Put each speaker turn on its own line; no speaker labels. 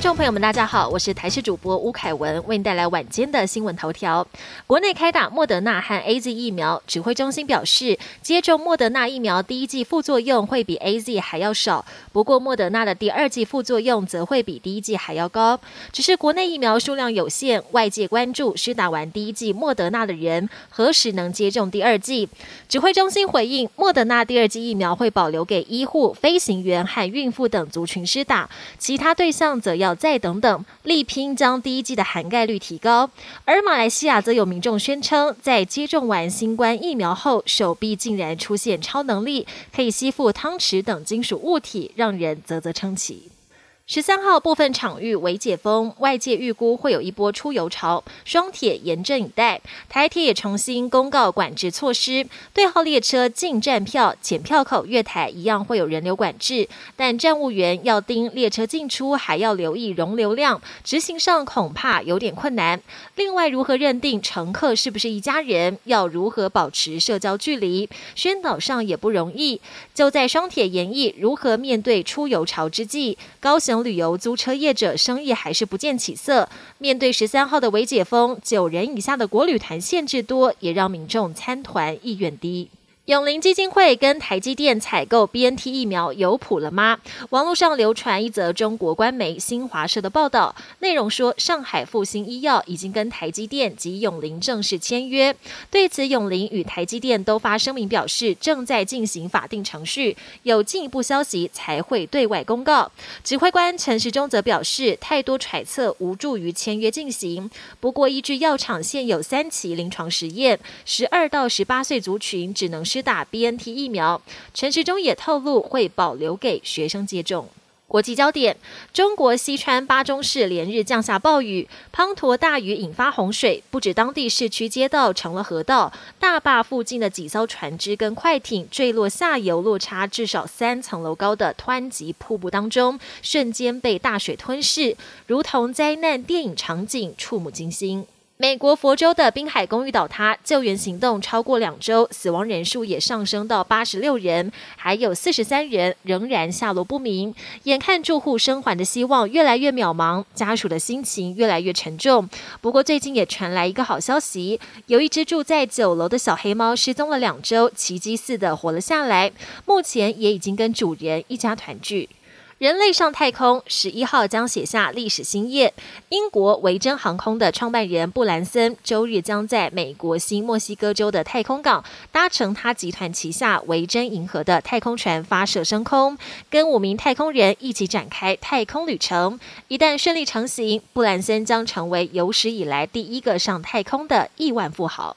众朋友们，大家好，我是台视主播吴凯文，为您带来晚间的新闻头条。国内开打莫德纳和 A Z 疫苗，指挥中心表示，接种莫德纳疫苗第一剂副作用会比 A Z 还要少，不过莫德纳的第二剂副作用则会比第一剂还要高。只是国内疫苗数量有限，外界关注施打完第一剂莫德纳的人何时能接种第二剂。指挥中心回应，莫德纳第二剂疫苗会保留给医护、飞行员和孕妇等族群施打，其他对象则要。再等等，力拼将第一季的涵盖率提高。而马来西亚则有民众宣称，在接种完新冠疫苗后，手臂竟然出现超能力，可以吸附汤匙等金属物体，让人啧啧称奇。十三号部分场域为解封，外界预估会有一波出游潮，双铁严阵以待。台铁也重新公告管制措施，对号列车进站票、检票口、月台一样会有人流管制，但站务员要盯列车进出，还要留意容流量，执行上恐怕有点困难。另外，如何认定乘客是不是一家人，要如何保持社交距离，宣导上也不容易。就在双铁研议如何面对出游潮之际，高雄。旅游租车业者生意还是不见起色。面对十三号的微解封，九人以下的国旅团限制多，也让民众参团意愿低。永林基金会跟台积电采购 BNT 疫苗有谱了吗？网络上流传一则中国官媒新华社的报道，内容说上海复星医药已经跟台积电及永林正式签约。对此，永林与台积电都发声明表示，正在进行法定程序，有进一步消息才会对外公告。指挥官陈时中则表示，太多揣测无助于签约进行。不过，依据药厂现有三期临床实验，十二到十八岁族群只能是。打 BNT 疫苗，陈时中也透露会保留给学生接种。国际焦点：中国西川巴中市连日降下暴雨，滂沱大雨引发洪水，不止当地市区街道成了河道，大坝附近的几艘船只跟快艇坠落下游落差至少三层楼高的湍急瀑布当中，瞬间被大水吞噬，如同灾难电影场景，触目惊心。美国佛州的滨海公寓倒塌，救援行动超过两周，死亡人数也上升到八十六人，还有四十三人仍然下落不明。眼看住户生还的希望越来越渺茫，家属的心情越来越沉重。不过最近也传来一个好消息，有一只住在九楼的小黑猫失踪了两周，奇迹似的活了下来，目前也已经跟主人一家团聚。人类上太空，十一号将写下历史新页。英国维珍航空的创办人布兰森周日将在美国新墨西哥州的太空港搭乘他集团旗下维珍银河的太空船发射升空，跟五名太空人一起展开太空旅程。一旦顺利成行，布兰森将成为有史以来第一个上太空的亿万富豪。